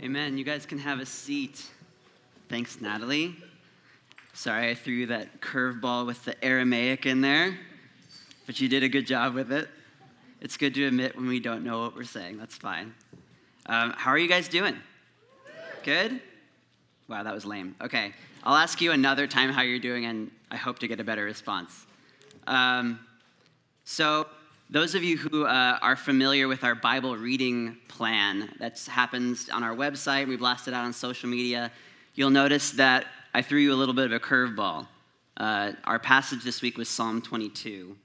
Amen. You guys can have a seat. Thanks, Natalie. Sorry I threw that curveball with the Aramaic in there, but you did a good job with it. It's good to admit when we don't know what we're saying. That's fine. Um, how are you guys doing? Good? Wow, that was lame. Okay, I'll ask you another time how you're doing, and I hope to get a better response. Um, so, those of you who uh, are familiar with our Bible reading plan that happens on our website, we blast it out on social media, you'll notice that I threw you a little bit of a curveball. Uh, our passage this week was Psalm 22,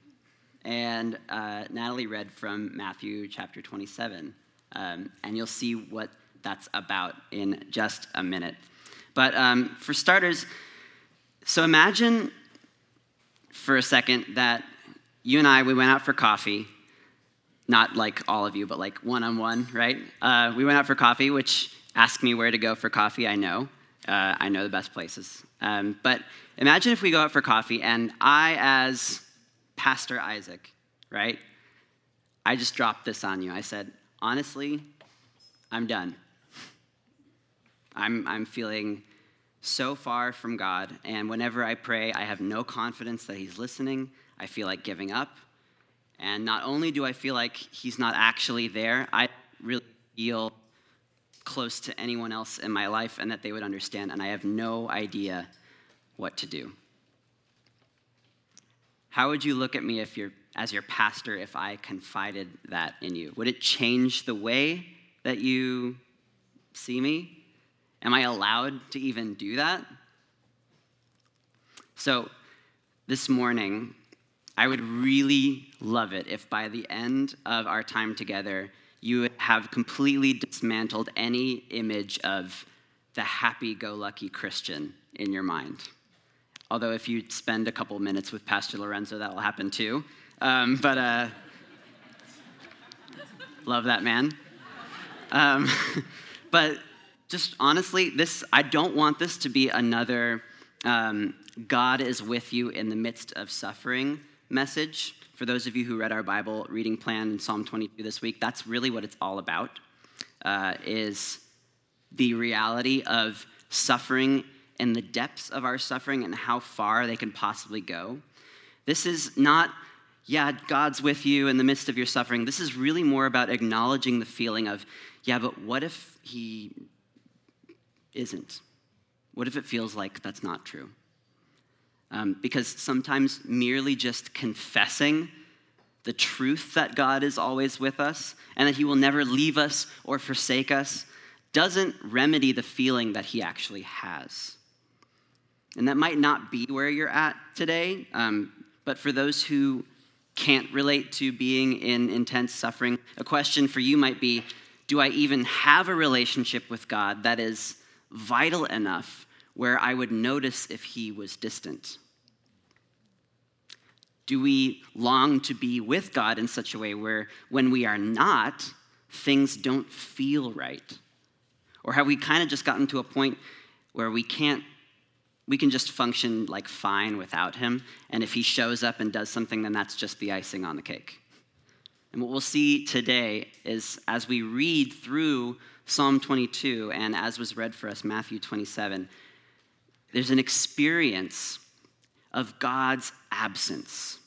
and uh, Natalie read from Matthew chapter 27. Um, and you'll see what that's about in just a minute. But um, for starters, so imagine for a second that you and I, we went out for coffee. Not like all of you, but like one on one, right? Uh, we went out for coffee, which ask me where to go for coffee, I know. Uh, I know the best places. Um, but imagine if we go out for coffee and I, as Pastor Isaac, right? I just dropped this on you. I said, honestly, I'm done. I'm, I'm feeling so far from God, and whenever I pray, I have no confidence that He's listening. I feel like giving up. And not only do I feel like He's not actually there, I really feel close to anyone else in my life and that they would understand, and I have no idea what to do. How would you look at me if you're, as your pastor if I confided that in you? Would it change the way that you see me? Am I allowed to even do that? So, this morning, I would really love it if by the end of our time together, you have completely dismantled any image of the happy go lucky Christian in your mind. Although, if you spend a couple minutes with Pastor Lorenzo, that will happen too. Um, but uh, love that man. Um, but just honestly, this I don't want this to be another um, God is with you in the midst of suffering message. For those of you who read our Bible reading plan in Psalm 22 this week, that's really what it's all about. Uh, is the reality of suffering and the depths of our suffering and how far they can possibly go. This is not, yeah, God's with you in the midst of your suffering. This is really more about acknowledging the feeling of, yeah, but what if He isn't? What if it feels like that's not true? Um, because sometimes merely just confessing the truth that God is always with us and that He will never leave us or forsake us doesn't remedy the feeling that He actually has. And that might not be where you're at today, um, but for those who can't relate to being in intense suffering, a question for you might be Do I even have a relationship with God that is vital enough where I would notice if He was distant? Do we long to be with God in such a way where when we are not, things don't feel right? Or have we kind of just gotten to a point where we can't we can just function like fine without him. And if he shows up and does something, then that's just the icing on the cake. And what we'll see today is as we read through Psalm 22 and as was read for us, Matthew 27, there's an experience of God's absence.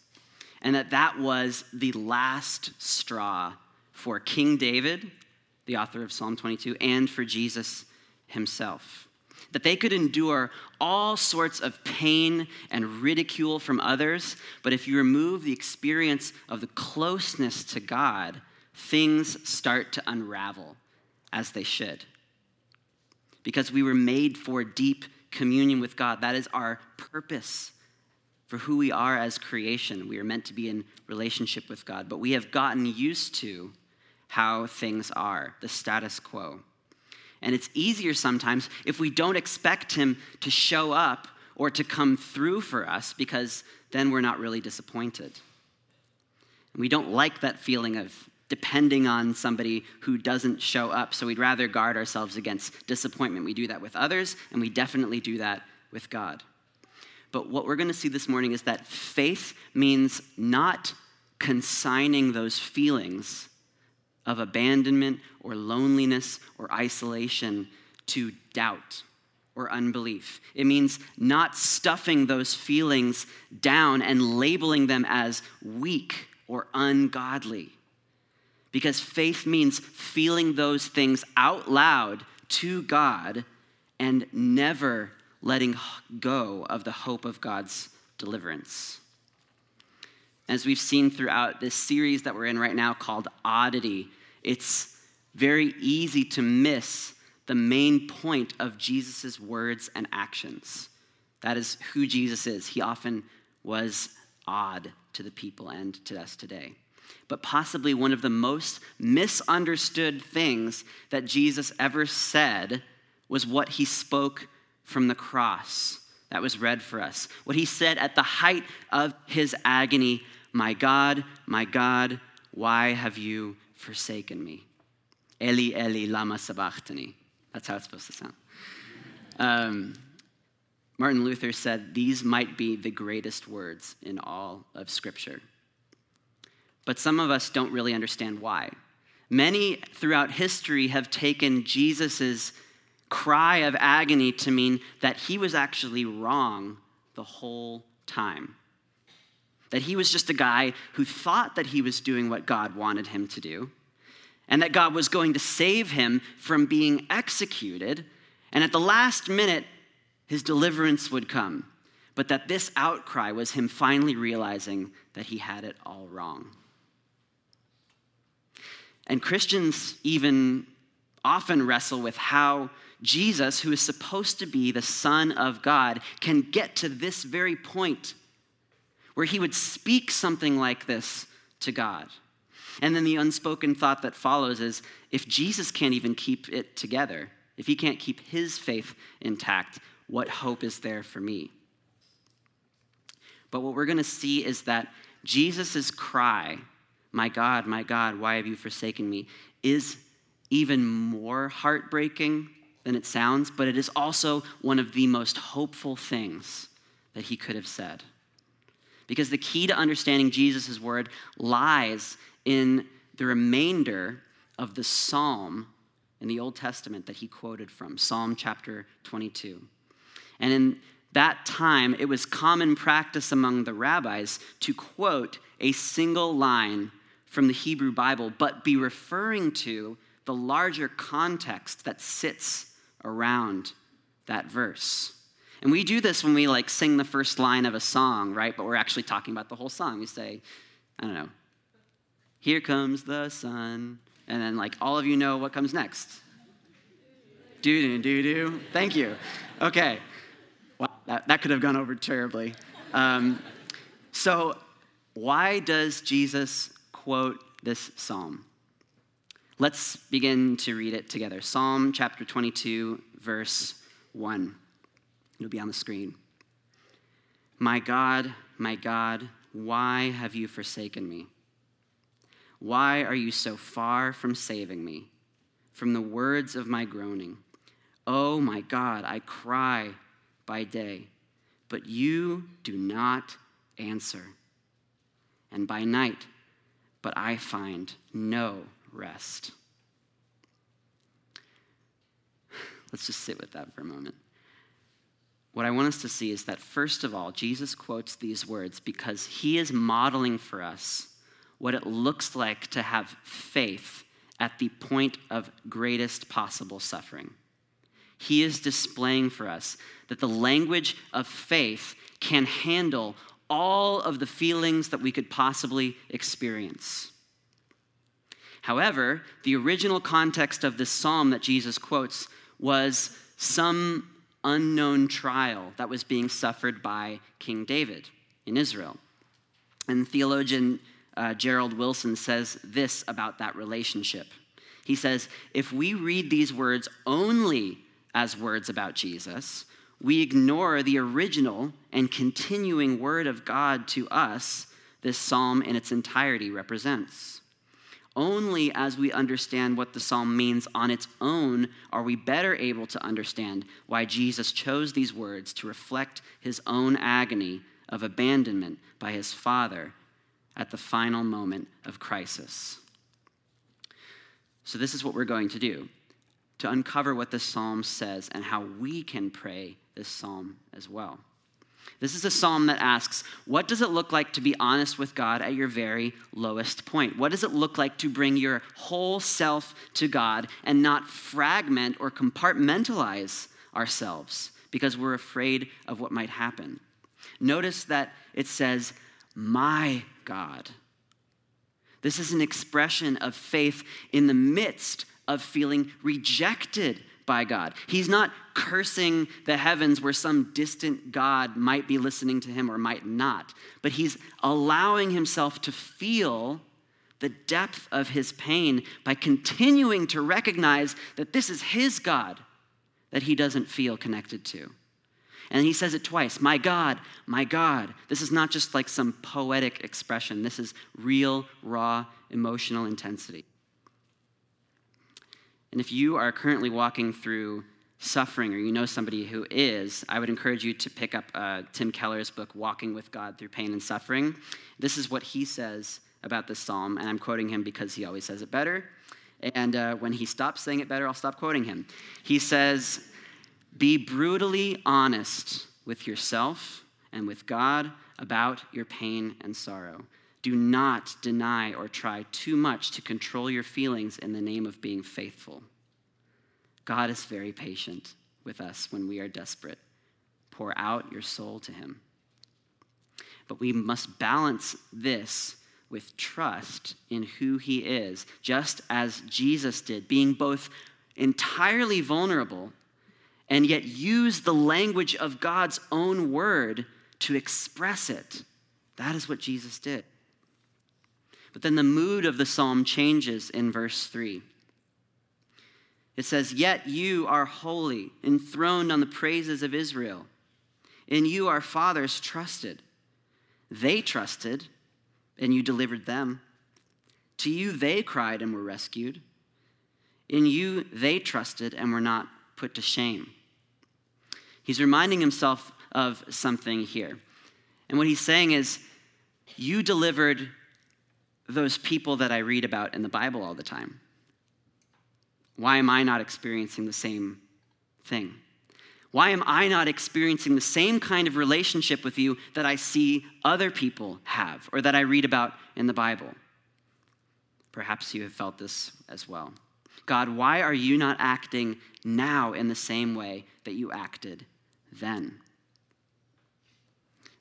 And that that was the last straw for King David, the author of Psalm 22, and for Jesus himself that they could endure all sorts of pain and ridicule from others, but if you remove the experience of the closeness to God, things start to unravel as they should. Because we were made for deep communion with God. That is our purpose for who we are as creation. We are meant to be in relationship with God, but we have gotten used to how things are, the status quo. And it's easier sometimes if we don't expect Him to show up or to come through for us because then we're not really disappointed. And we don't like that feeling of depending on somebody who doesn't show up, so we'd rather guard ourselves against disappointment. We do that with others, and we definitely do that with God. But what we're going to see this morning is that faith means not consigning those feelings of abandonment or loneliness or isolation to doubt or unbelief. It means not stuffing those feelings down and labeling them as weak or ungodly. Because faith means feeling those things out loud to God and never letting go of the hope of God's deliverance. As we've seen throughout this series that we're in right now called Oddity, it's very easy to miss the main point of Jesus' words and actions. That is who Jesus is. He often was odd to the people and to us today. But possibly one of the most misunderstood things that Jesus ever said was what he spoke from the cross that was read for us. What he said at the height of his agony My God, my God, why have you forsaken me? Eli, Eli, lama sabachthani. That's how it's supposed to sound. Um, Martin Luther said these might be the greatest words in all of Scripture. But some of us don't really understand why. Many throughout history have taken Jesus' cry of agony to mean that he was actually wrong the whole time. That he was just a guy who thought that he was doing what God wanted him to do, and that God was going to save him from being executed, and at the last minute, his deliverance would come. But that this outcry was him finally realizing that he had it all wrong. And Christians even often wrestle with how Jesus, who is supposed to be the Son of God, can get to this very point where he would speak something like this to God. And then the unspoken thought that follows is if Jesus can't even keep it together, if he can't keep his faith intact, what hope is there for me? But what we're going to see is that Jesus' cry, My God, my God, why have you forsaken me, is even more heartbreaking than it sounds, but it is also one of the most hopeful things that he could have said. Because the key to understanding Jesus' word lies in the remainder of the psalm in the Old Testament that he quoted from, Psalm chapter 22. And in that time, it was common practice among the rabbis to quote a single line from the Hebrew Bible, but be referring to the larger context that sits around that verse. And we do this when we like sing the first line of a song, right? But we're actually talking about the whole song. We say, I don't know, here comes the sun. And then like all of you know what comes next. Do do do do. Thank you. Okay. Well, that, that could have gone over terribly. Um, so, why does Jesus quote this psalm? Let's begin to read it together. Psalm chapter 22, verse 1. It'll be on the screen. My God, my God, why have you forsaken me? Why are you so far from saving me, from the words of my groaning? Oh my God, I cry by day, but you do not answer, and by night, but I find no rest. Let's just sit with that for a moment what I want us to see is that, first of all, Jesus quotes these words because he is modeling for us what it looks like to have faith at the point of greatest possible suffering. He is displaying for us that the language of faith can handle all of the feelings that we could possibly experience. However, the original context of this psalm that Jesus quotes was some unknown trial that was being suffered by King David in Israel. And theologian uh, Gerald Wilson says this about that relationship. He says, if we read these words only as words about Jesus, we ignore the original and continuing word of God to us this psalm in its entirety represents. Only as we understand what the psalm means on its own are we better able to understand why Jesus chose these words to reflect his own agony of abandonment by his Father at the final moment of crisis. So, this is what we're going to do to uncover what the psalm says and how we can pray this psalm as well. This is a psalm that asks, What does it look like to be honest with God at your very lowest point? What does it look like to bring your whole self to God and not fragment or compartmentalize ourselves because we're afraid of what might happen? Notice that it says, My God. This is an expression of faith in the midst of feeling rejected by God. He's not cursing the heavens where some distant God might be listening to him or might not, but he's allowing himself to feel the depth of his pain by continuing to recognize that this is his God that he doesn't feel connected to. And he says it twice My God, my God. This is not just like some poetic expression, this is real, raw, emotional intensity. And if you are currently walking through suffering or you know somebody who is, I would encourage you to pick up uh, Tim Keller's book, Walking with God Through Pain and Suffering. This is what he says about this psalm, and I'm quoting him because he always says it better. And uh, when he stops saying it better, I'll stop quoting him. He says, Be brutally honest with yourself and with God about your pain and sorrow. Do not deny or try too much to control your feelings in the name of being faithful. God is very patient with us when we are desperate. Pour out your soul to Him. But we must balance this with trust in who He is, just as Jesus did, being both entirely vulnerable and yet use the language of God's own word to express it. That is what Jesus did. But then the mood of the psalm changes in verse 3. It says, Yet you are holy, enthroned on the praises of Israel. In you our fathers trusted. They trusted, and you delivered them. To you they cried and were rescued. In you they trusted and were not put to shame. He's reminding himself of something here. And what he's saying is, You delivered those people that I read about in the Bible all the time? Why am I not experiencing the same thing? Why am I not experiencing the same kind of relationship with you that I see other people have or that I read about in the Bible? Perhaps you have felt this as well. God, why are you not acting now in the same way that you acted then?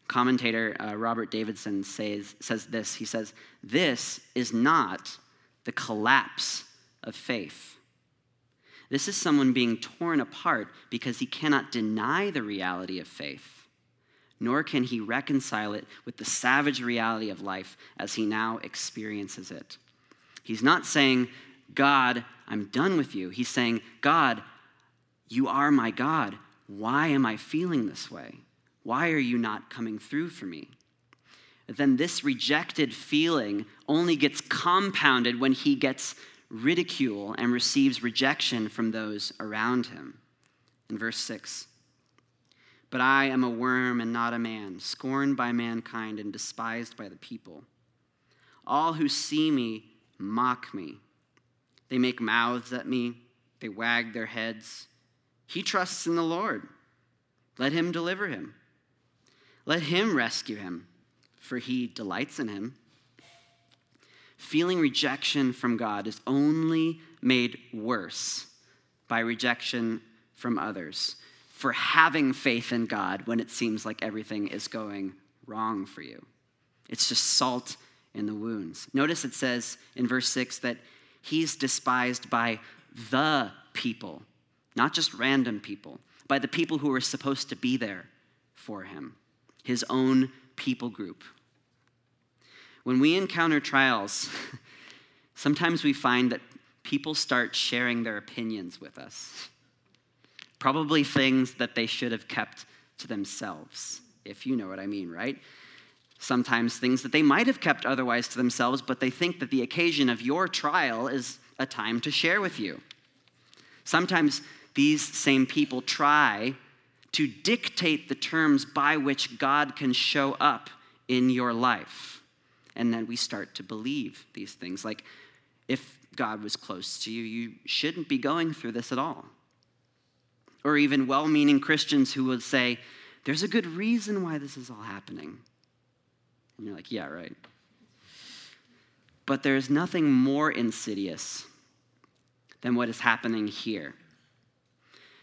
Commentator uh, Robert Davidson says, says this He says, This is not the collapse of faith. This is someone being torn apart because he cannot deny the reality of faith, nor can he reconcile it with the savage reality of life as he now experiences it. He's not saying, God, I'm done with you. He's saying, God, you are my God. Why am I feeling this way? Why are you not coming through for me? Then this rejected feeling only gets compounded when he gets ridicule and receives rejection from those around him. In verse 6 But I am a worm and not a man, scorned by mankind and despised by the people. All who see me mock me. They make mouths at me, they wag their heads. He trusts in the Lord. Let him deliver him. Let him rescue him, for he delights in him. Feeling rejection from God is only made worse by rejection from others for having faith in God when it seems like everything is going wrong for you. It's just salt in the wounds. Notice it says in verse 6 that he's despised by the people, not just random people, by the people who are supposed to be there for him his own people group. When we encounter trials, sometimes we find that people start sharing their opinions with us. Probably things that they should have kept to themselves, if you know what I mean, right? Sometimes things that they might have kept otherwise to themselves, but they think that the occasion of your trial is a time to share with you. Sometimes these same people try to dictate the terms by which God can show up in your life. And then we start to believe these things. Like, if God was close to you, you shouldn't be going through this at all. Or even well meaning Christians who would say, There's a good reason why this is all happening. And you're like, Yeah, right. But there's nothing more insidious than what is happening here,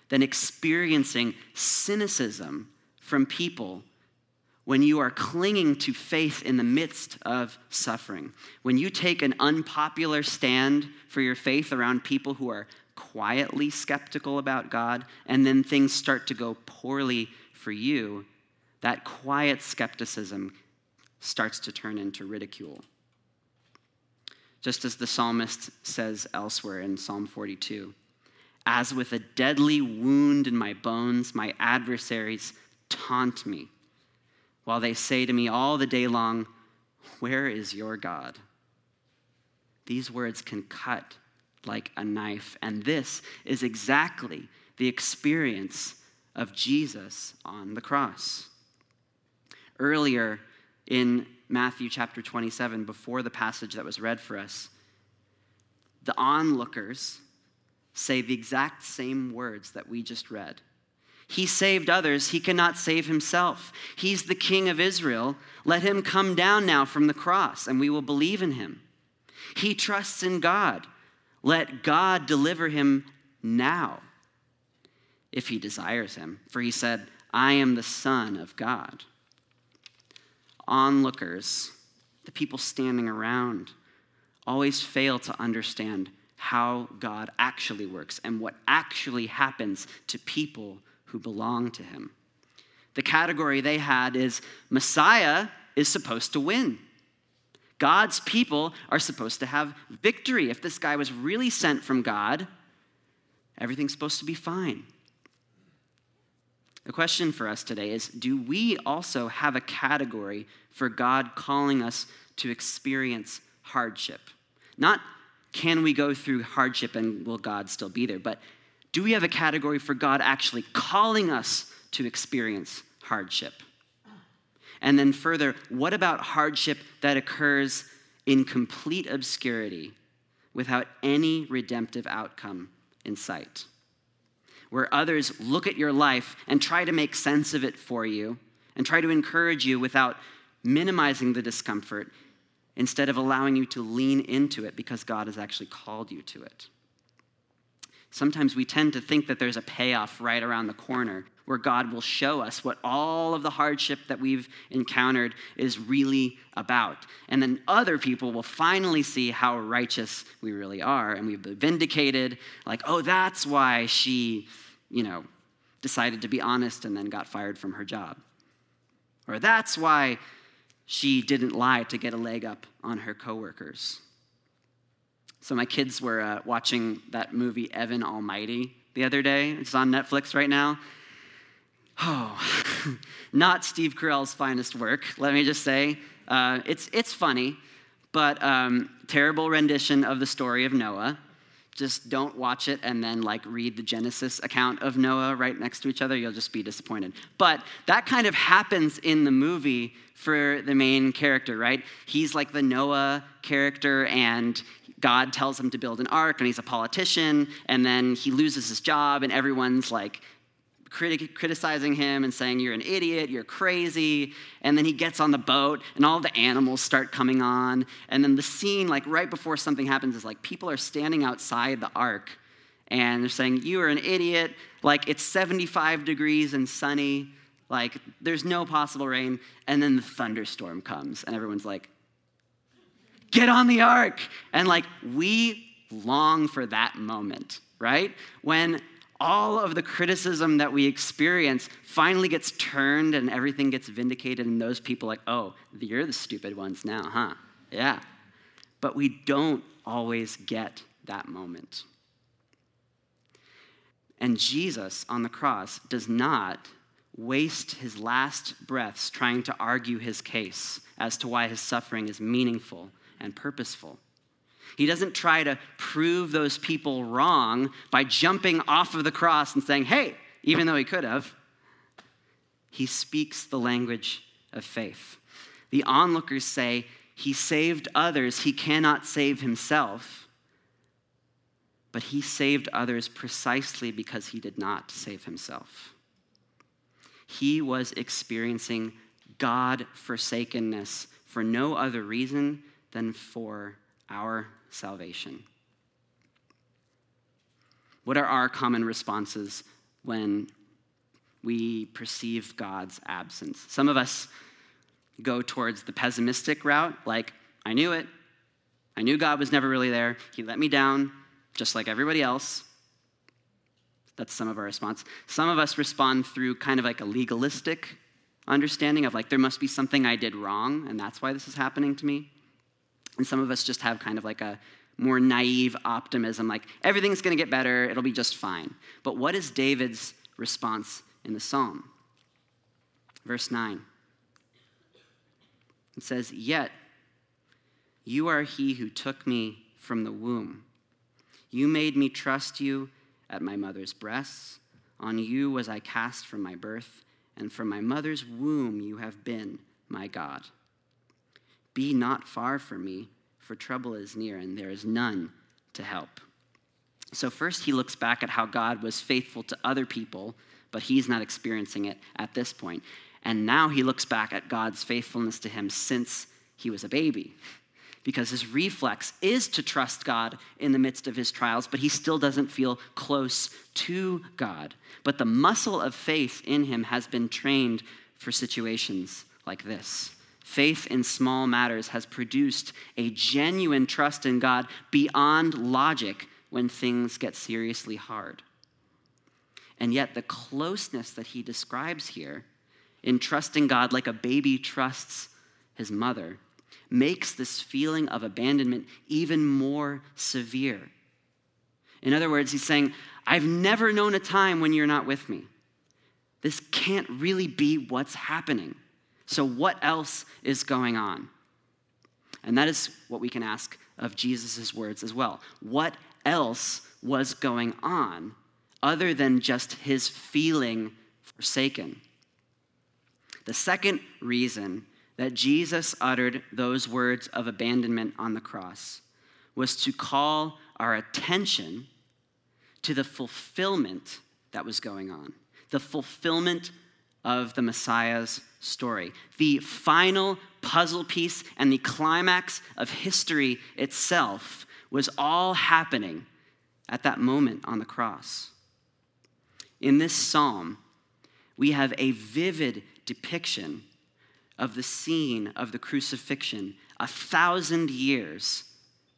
than experiencing cynicism from people when you are clinging to faith in the midst of suffering, when you take an unpopular stand for your faith around people who are quietly skeptical about God, and then things start to go poorly for you, that quiet skepticism starts to turn into ridicule. Just as the psalmist says elsewhere in Psalm 42 As with a deadly wound in my bones, my adversaries taunt me while they say to me all the day long, Where is your God? These words can cut like a knife, and this is exactly the experience of Jesus on the cross. Earlier in Matthew chapter 27, before the passage that was read for us, the onlookers say the exact same words that we just read. He saved others, he cannot save himself. He's the king of Israel. Let him come down now from the cross, and we will believe in him. He trusts in God. Let God deliver him now, if he desires him. For he said, I am the Son of God. Onlookers, the people standing around, always fail to understand how God actually works and what actually happens to people who belong to him. The category they had is Messiah is supposed to win. God's people are supposed to have victory. If this guy was really sent from God, everything's supposed to be fine. The question for us today is do we also have a category for God calling us to experience hardship? Not can we go through hardship and will God still be there, but do we have a category for God actually calling us to experience hardship? And then, further, what about hardship that occurs in complete obscurity without any redemptive outcome in sight? Where others look at your life and try to make sense of it for you and try to encourage you without minimizing the discomfort instead of allowing you to lean into it because God has actually called you to it. Sometimes we tend to think that there's a payoff right around the corner where God will show us what all of the hardship that we've encountered is really about. And then other people will finally see how righteous we really are and we've been vindicated. Like, oh, that's why she, you know, decided to be honest and then got fired from her job. Or that's why she didn't lie to get a leg up on her coworkers. So my kids were uh, watching that movie Evan Almighty the other day. It's on Netflix right now. Oh, not Steve Carell's finest work, let me just say. Uh, it's, it's funny, but um, terrible rendition of the story of Noah. Just don't watch it and then like read the Genesis account of Noah right next to each other. You'll just be disappointed. But that kind of happens in the movie for the main character, right? He's like the Noah character and God tells him to build an ark, and he's a politician, and then he loses his job, and everyone's like criti- criticizing him and saying, You're an idiot, you're crazy. And then he gets on the boat, and all the animals start coming on. And then the scene, like right before something happens, is like people are standing outside the ark, and they're saying, You are an idiot. Like it's 75 degrees and sunny. Like there's no possible rain. And then the thunderstorm comes, and everyone's like, get on the ark. And like, we long for that moment, right? When all of the criticism that we experience finally gets turned and everything gets vindicated, and those people, like, oh, you're the stupid ones now, huh? Yeah. But we don't always get that moment. And Jesus on the cross does not waste his last breaths trying to argue his case as to why his suffering is meaningful and purposeful. He doesn't try to prove those people wrong by jumping off of the cross and saying, hey, even though he could have. He speaks the language of faith. The onlookers say, he saved others, he cannot save himself. but he saved others precisely because he did not save himself. He was experiencing God forsakenness for no other reason than for our salvation. What are our common responses when we perceive God's absence? Some of us go towards the pessimistic route, like, I knew it. I knew God was never really there. He let me down, just like everybody else. That's some of our response. Some of us respond through kind of like a legalistic understanding of like, there must be something I did wrong, and that's why this is happening to me. And some of us just have kind of like a more naive optimism, like, everything's going to get better, it'll be just fine. But what is David's response in the psalm? Verse 9. It says, Yet you are he who took me from the womb. You made me trust you at my mother's breasts. On you was I cast from my birth, and from my mother's womb you have been my God. Be not far from me, for trouble is near, and there is none to help. So, first, he looks back at how God was faithful to other people, but he's not experiencing it at this point. And now he looks back at God's faithfulness to him since he was a baby. Because his reflex is to trust God in the midst of his trials, but he still doesn't feel close to God. But the muscle of faith in him has been trained for situations like this. Faith in small matters has produced a genuine trust in God beyond logic when things get seriously hard. And yet, the closeness that he describes here in trusting God like a baby trusts his mother makes this feeling of abandonment even more severe. In other words, he's saying, I've never known a time when you're not with me. This can't really be what's happening. So, what else is going on? And that is what we can ask of Jesus' words as well. What else was going on other than just his feeling forsaken? The second reason that Jesus uttered those words of abandonment on the cross was to call our attention to the fulfillment that was going on, the fulfillment of the Messiah's story, the final puzzle piece and the climax of history itself was all happening at that moment on the cross. In this psalm, we have a vivid depiction of the scene of the crucifixion a thousand years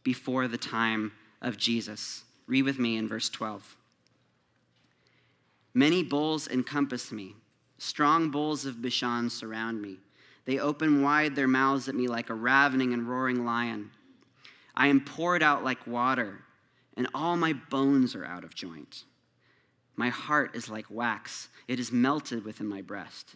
before the time of Jesus. Read with me in verse 12. Many bulls encompass me, strong bulls of Bashan surround me. They open wide their mouths at me like a ravening and roaring lion. I am poured out like water, and all my bones are out of joint. My heart is like wax, it is melted within my breast.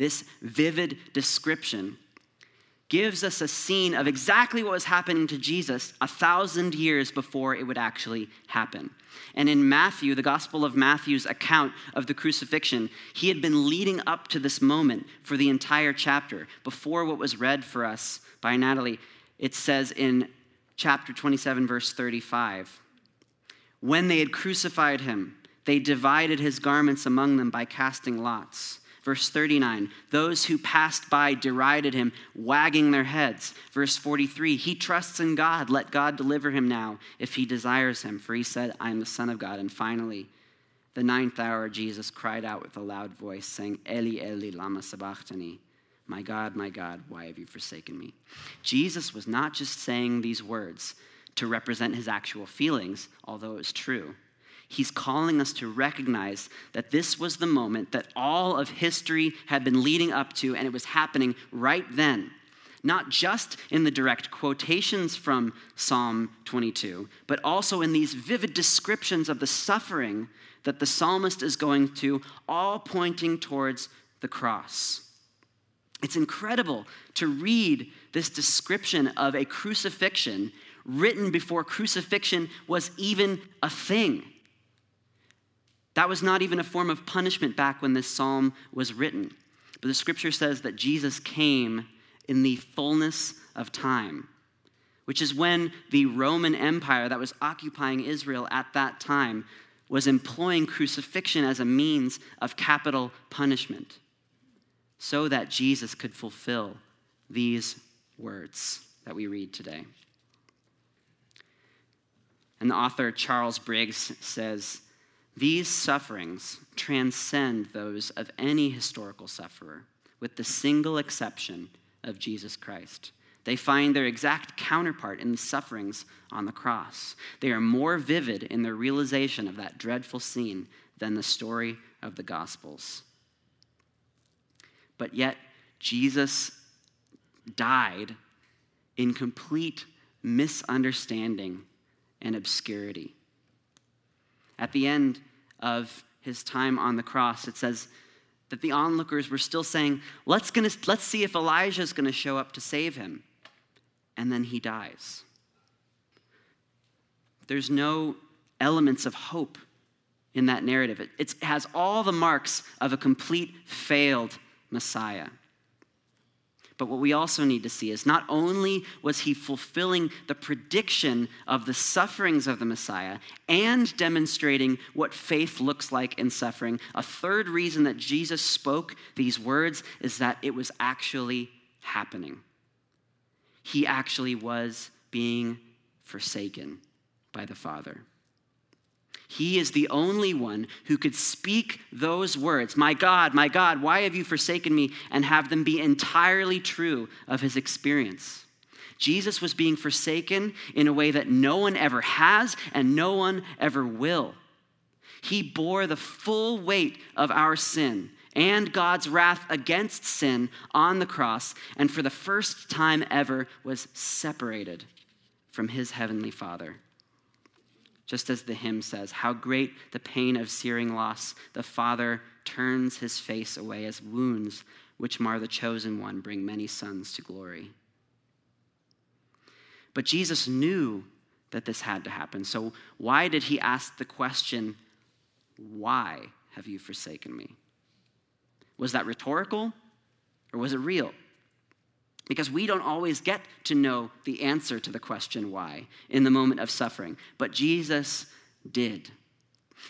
This vivid description gives us a scene of exactly what was happening to Jesus a thousand years before it would actually happen. And in Matthew, the Gospel of Matthew's account of the crucifixion, he had been leading up to this moment for the entire chapter. Before what was read for us by Natalie, it says in chapter 27, verse 35 When they had crucified him, they divided his garments among them by casting lots. Verse 39, those who passed by derided him, wagging their heads. Verse 43, he trusts in God. Let God deliver him now if he desires him, for he said, I am the Son of God. And finally, the ninth hour, Jesus cried out with a loud voice, saying, Eli, Eli, lama sabachthani. My God, my God, why have you forsaken me? Jesus was not just saying these words to represent his actual feelings, although it was true. He's calling us to recognize that this was the moment that all of history had been leading up to, and it was happening right then. not just in the direct quotations from Psalm 22, but also in these vivid descriptions of the suffering that the psalmist is going to, all pointing towards the cross. It's incredible to read this description of a crucifixion written before crucifixion was even a thing. That was not even a form of punishment back when this psalm was written. But the scripture says that Jesus came in the fullness of time, which is when the Roman Empire that was occupying Israel at that time was employing crucifixion as a means of capital punishment, so that Jesus could fulfill these words that we read today. And the author Charles Briggs says, These sufferings transcend those of any historical sufferer, with the single exception of Jesus Christ. They find their exact counterpart in the sufferings on the cross. They are more vivid in their realization of that dreadful scene than the story of the Gospels. But yet, Jesus died in complete misunderstanding and obscurity. At the end of his time on the cross, it says, that the onlookers were still saying, let's, gonna, let's see if Elijah's going to show up to save him. And then he dies. There's no elements of hope in that narrative. It, it has all the marks of a complete failed Messiah. But what we also need to see is not only was he fulfilling the prediction of the sufferings of the Messiah and demonstrating what faith looks like in suffering, a third reason that Jesus spoke these words is that it was actually happening. He actually was being forsaken by the Father. He is the only one who could speak those words, My God, my God, why have you forsaken me? and have them be entirely true of his experience. Jesus was being forsaken in a way that no one ever has and no one ever will. He bore the full weight of our sin and God's wrath against sin on the cross, and for the first time ever was separated from his heavenly Father just as the hymn says, How great the pain of searing loss! The Father turns his face away as wounds which mar the chosen one bring many sons to glory. But Jesus knew that this had to happen. So why did he ask the question, Why have you forsaken me? Was that rhetorical or was it real? Because we don't always get to know the answer to the question why in the moment of suffering, but Jesus did.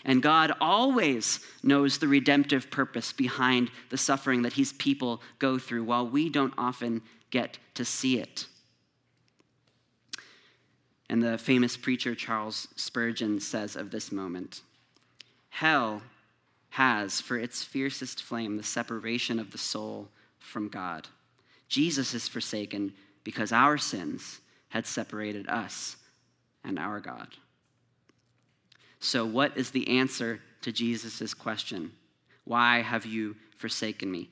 And God always knows the redemptive purpose behind the suffering that his people go through, while we don't often get to see it. And the famous preacher Charles Spurgeon says of this moment Hell has for its fiercest flame the separation of the soul from God. Jesus is forsaken because our sins had separated us and our God. So, what is the answer to Jesus' question? Why have you forsaken me?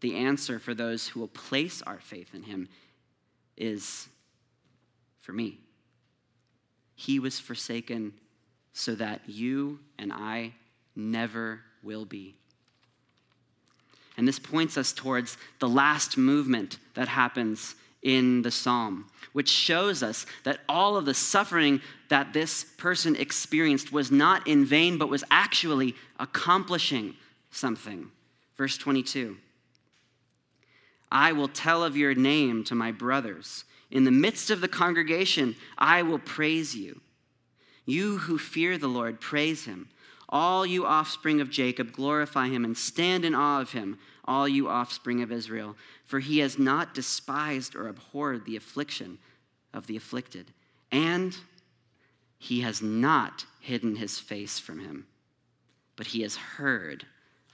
The answer for those who will place our faith in him is for me. He was forsaken so that you and I never will be. And this points us towards the last movement that happens in the psalm, which shows us that all of the suffering that this person experienced was not in vain, but was actually accomplishing something. Verse 22 I will tell of your name to my brothers. In the midst of the congregation, I will praise you. You who fear the Lord, praise him. All you offspring of Jacob, glorify him and stand in awe of him, all you offspring of Israel. For he has not despised or abhorred the affliction of the afflicted, and he has not hidden his face from him, but he has heard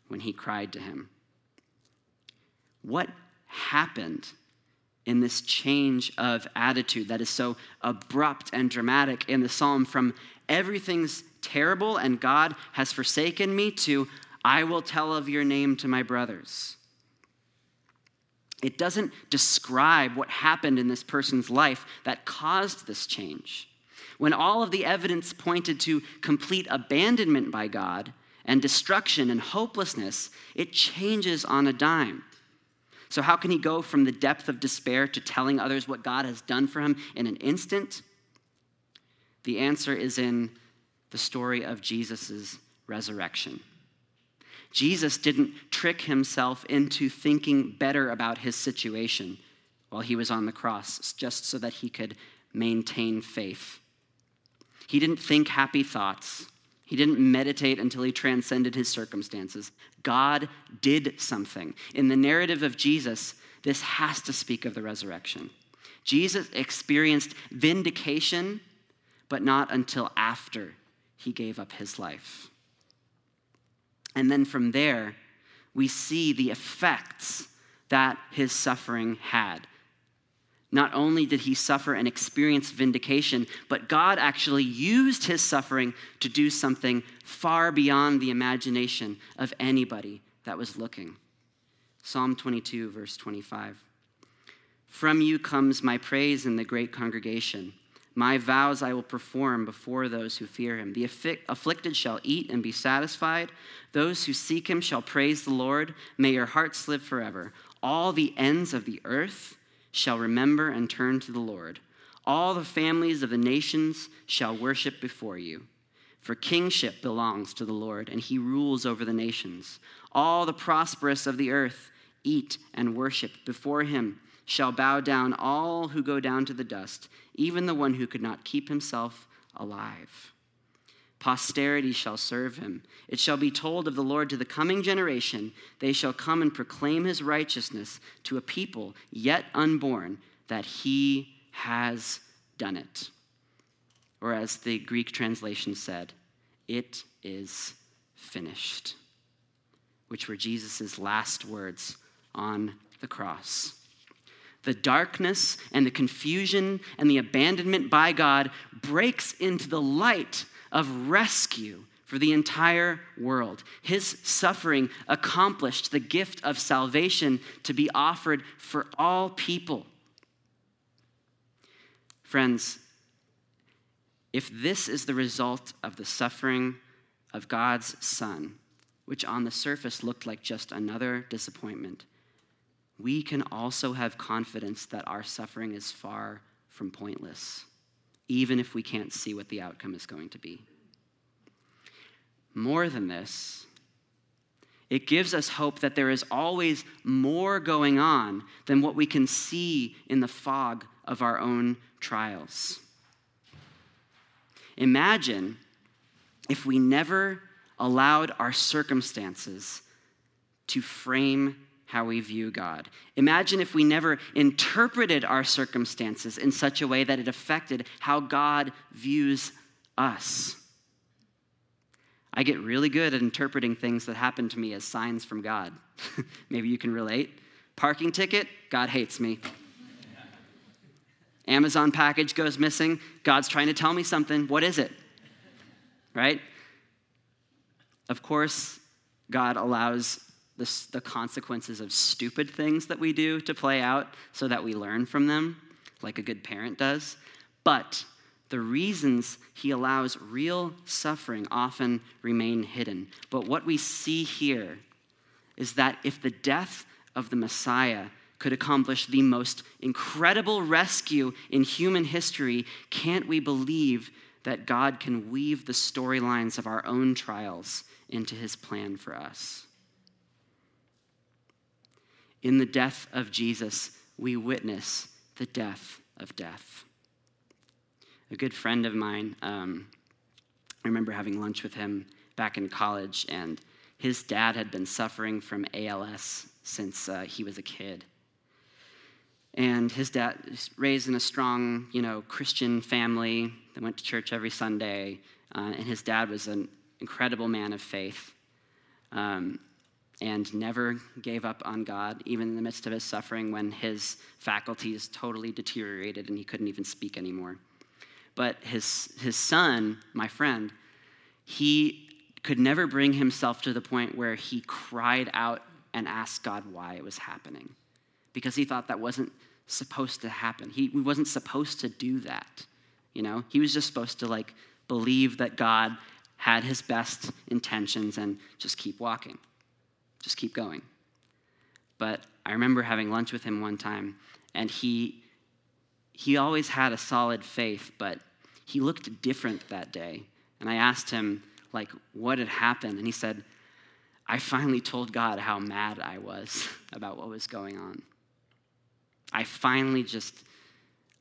when he cried to him. What happened in this change of attitude that is so abrupt and dramatic in the psalm from everything's terrible and God has forsaken me to I will tell of your name to my brothers. It doesn't describe what happened in this person's life that caused this change. When all of the evidence pointed to complete abandonment by God and destruction and hopelessness, it changes on a dime. So, how can he go from the depth of despair to telling others what God has done for him in an instant? The answer is in the story of Jesus' resurrection. Jesus didn't trick himself into thinking better about his situation while he was on the cross, just so that he could maintain faith. He didn't think happy thoughts. He didn't meditate until he transcended his circumstances. God did something. In the narrative of Jesus, this has to speak of the resurrection. Jesus experienced vindication, but not until after he gave up his life. And then from there, we see the effects that his suffering had. Not only did he suffer and experience vindication, but God actually used his suffering to do something far beyond the imagination of anybody that was looking. Psalm 22, verse 25. From you comes my praise in the great congregation. My vows I will perform before those who fear him. The afflicted shall eat and be satisfied. Those who seek him shall praise the Lord. May your hearts live forever. All the ends of the earth shall remember and turn to the Lord. All the families of the nations shall worship before you. For kingship belongs to the Lord, and he rules over the nations. All the prosperous of the earth eat and worship before him shall bow down all who go down to the dust, even the one who could not keep himself alive. Posterity shall serve him. It shall be told of the Lord to the coming generation. They shall come and proclaim his righteousness to a people yet unborn, that he has done it. Or as the Greek translation said, it is finished, which were Jesus' last words on the cross the darkness and the confusion and the abandonment by God breaks into the light of rescue for the entire world. His suffering accomplished the gift of salvation to be offered for all people. Friends, if this is the result of the suffering of God's Son, which on the surface looked like just another disappointment, we can also have confidence that our suffering is far from pointless, even if we can't see what the outcome is going to be. More than this, it gives us hope that there is always more going on than what we can see in the fog of our own trials. Imagine if we never allowed our circumstances to frame how we view God. Imagine if we never interpreted our circumstances in such a way that it affected how God views us. I get really good at interpreting things that happen to me as signs from God. Maybe you can relate. Parking ticket, God hates me. Amazon package goes missing, God's trying to tell me something. What is it? Right? Of course, God allows the, the consequences of stupid things that we do to play out so that we learn from them, like a good parent does. But the reasons he allows real suffering often remain hidden. But what we see here is that if the death of the Messiah could accomplish the most incredible rescue in human history, can't we believe that God can weave the storylines of our own trials into his plan for us? In the death of Jesus, we witness the death of death. A good friend of mine, um, I remember having lunch with him back in college, and his dad had been suffering from ALS since uh, he was a kid. And his dad was raised in a strong, you know, Christian family. They went to church every Sunday, uh, and his dad was an incredible man of faith. Um, and never gave up on God, even in the midst of his suffering when his faculties totally deteriorated and he couldn't even speak anymore. But his, his son, my friend, he could never bring himself to the point where he cried out and asked God why it was happening. because he thought that wasn't supposed to happen. He, wasn't supposed to do that. You know, he was just supposed to like believe that God had his best intentions and just keep walking, just keep going. But I remember having lunch with him one time, and he he always had a solid faith, but he looked different that day. And I asked him, like, what had happened? And he said, I finally told God how mad I was about what was going on. I finally just,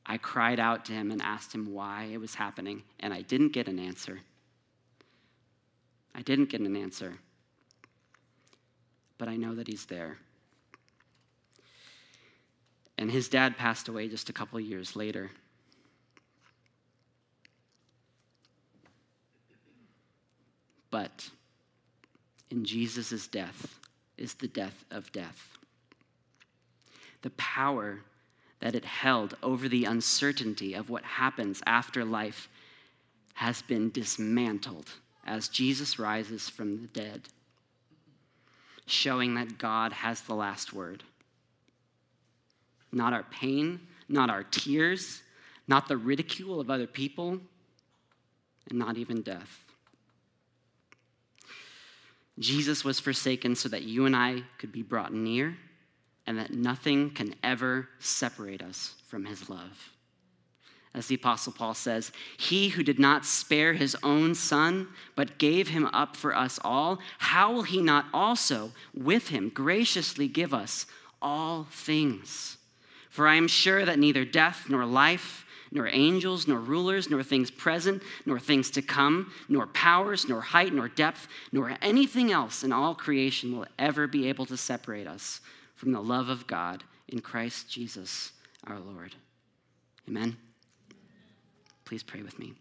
I cried out to him and asked him why it was happening, and I didn't get an answer. I didn't get an answer. But I know that he's there. And his dad passed away just a couple years later. But in Jesus' death is the death of death. The power that it held over the uncertainty of what happens after life has been dismantled as Jesus rises from the dead, showing that God has the last word. Not our pain, not our tears, not the ridicule of other people, and not even death. Jesus was forsaken so that you and I could be brought near and that nothing can ever separate us from his love. As the Apostle Paul says, He who did not spare his own son, but gave him up for us all, how will he not also with him graciously give us all things? For I am sure that neither death nor life, nor angels, nor rulers, nor things present, nor things to come, nor powers, nor height, nor depth, nor anything else in all creation will ever be able to separate us from the love of God in Christ Jesus our Lord. Amen. Please pray with me.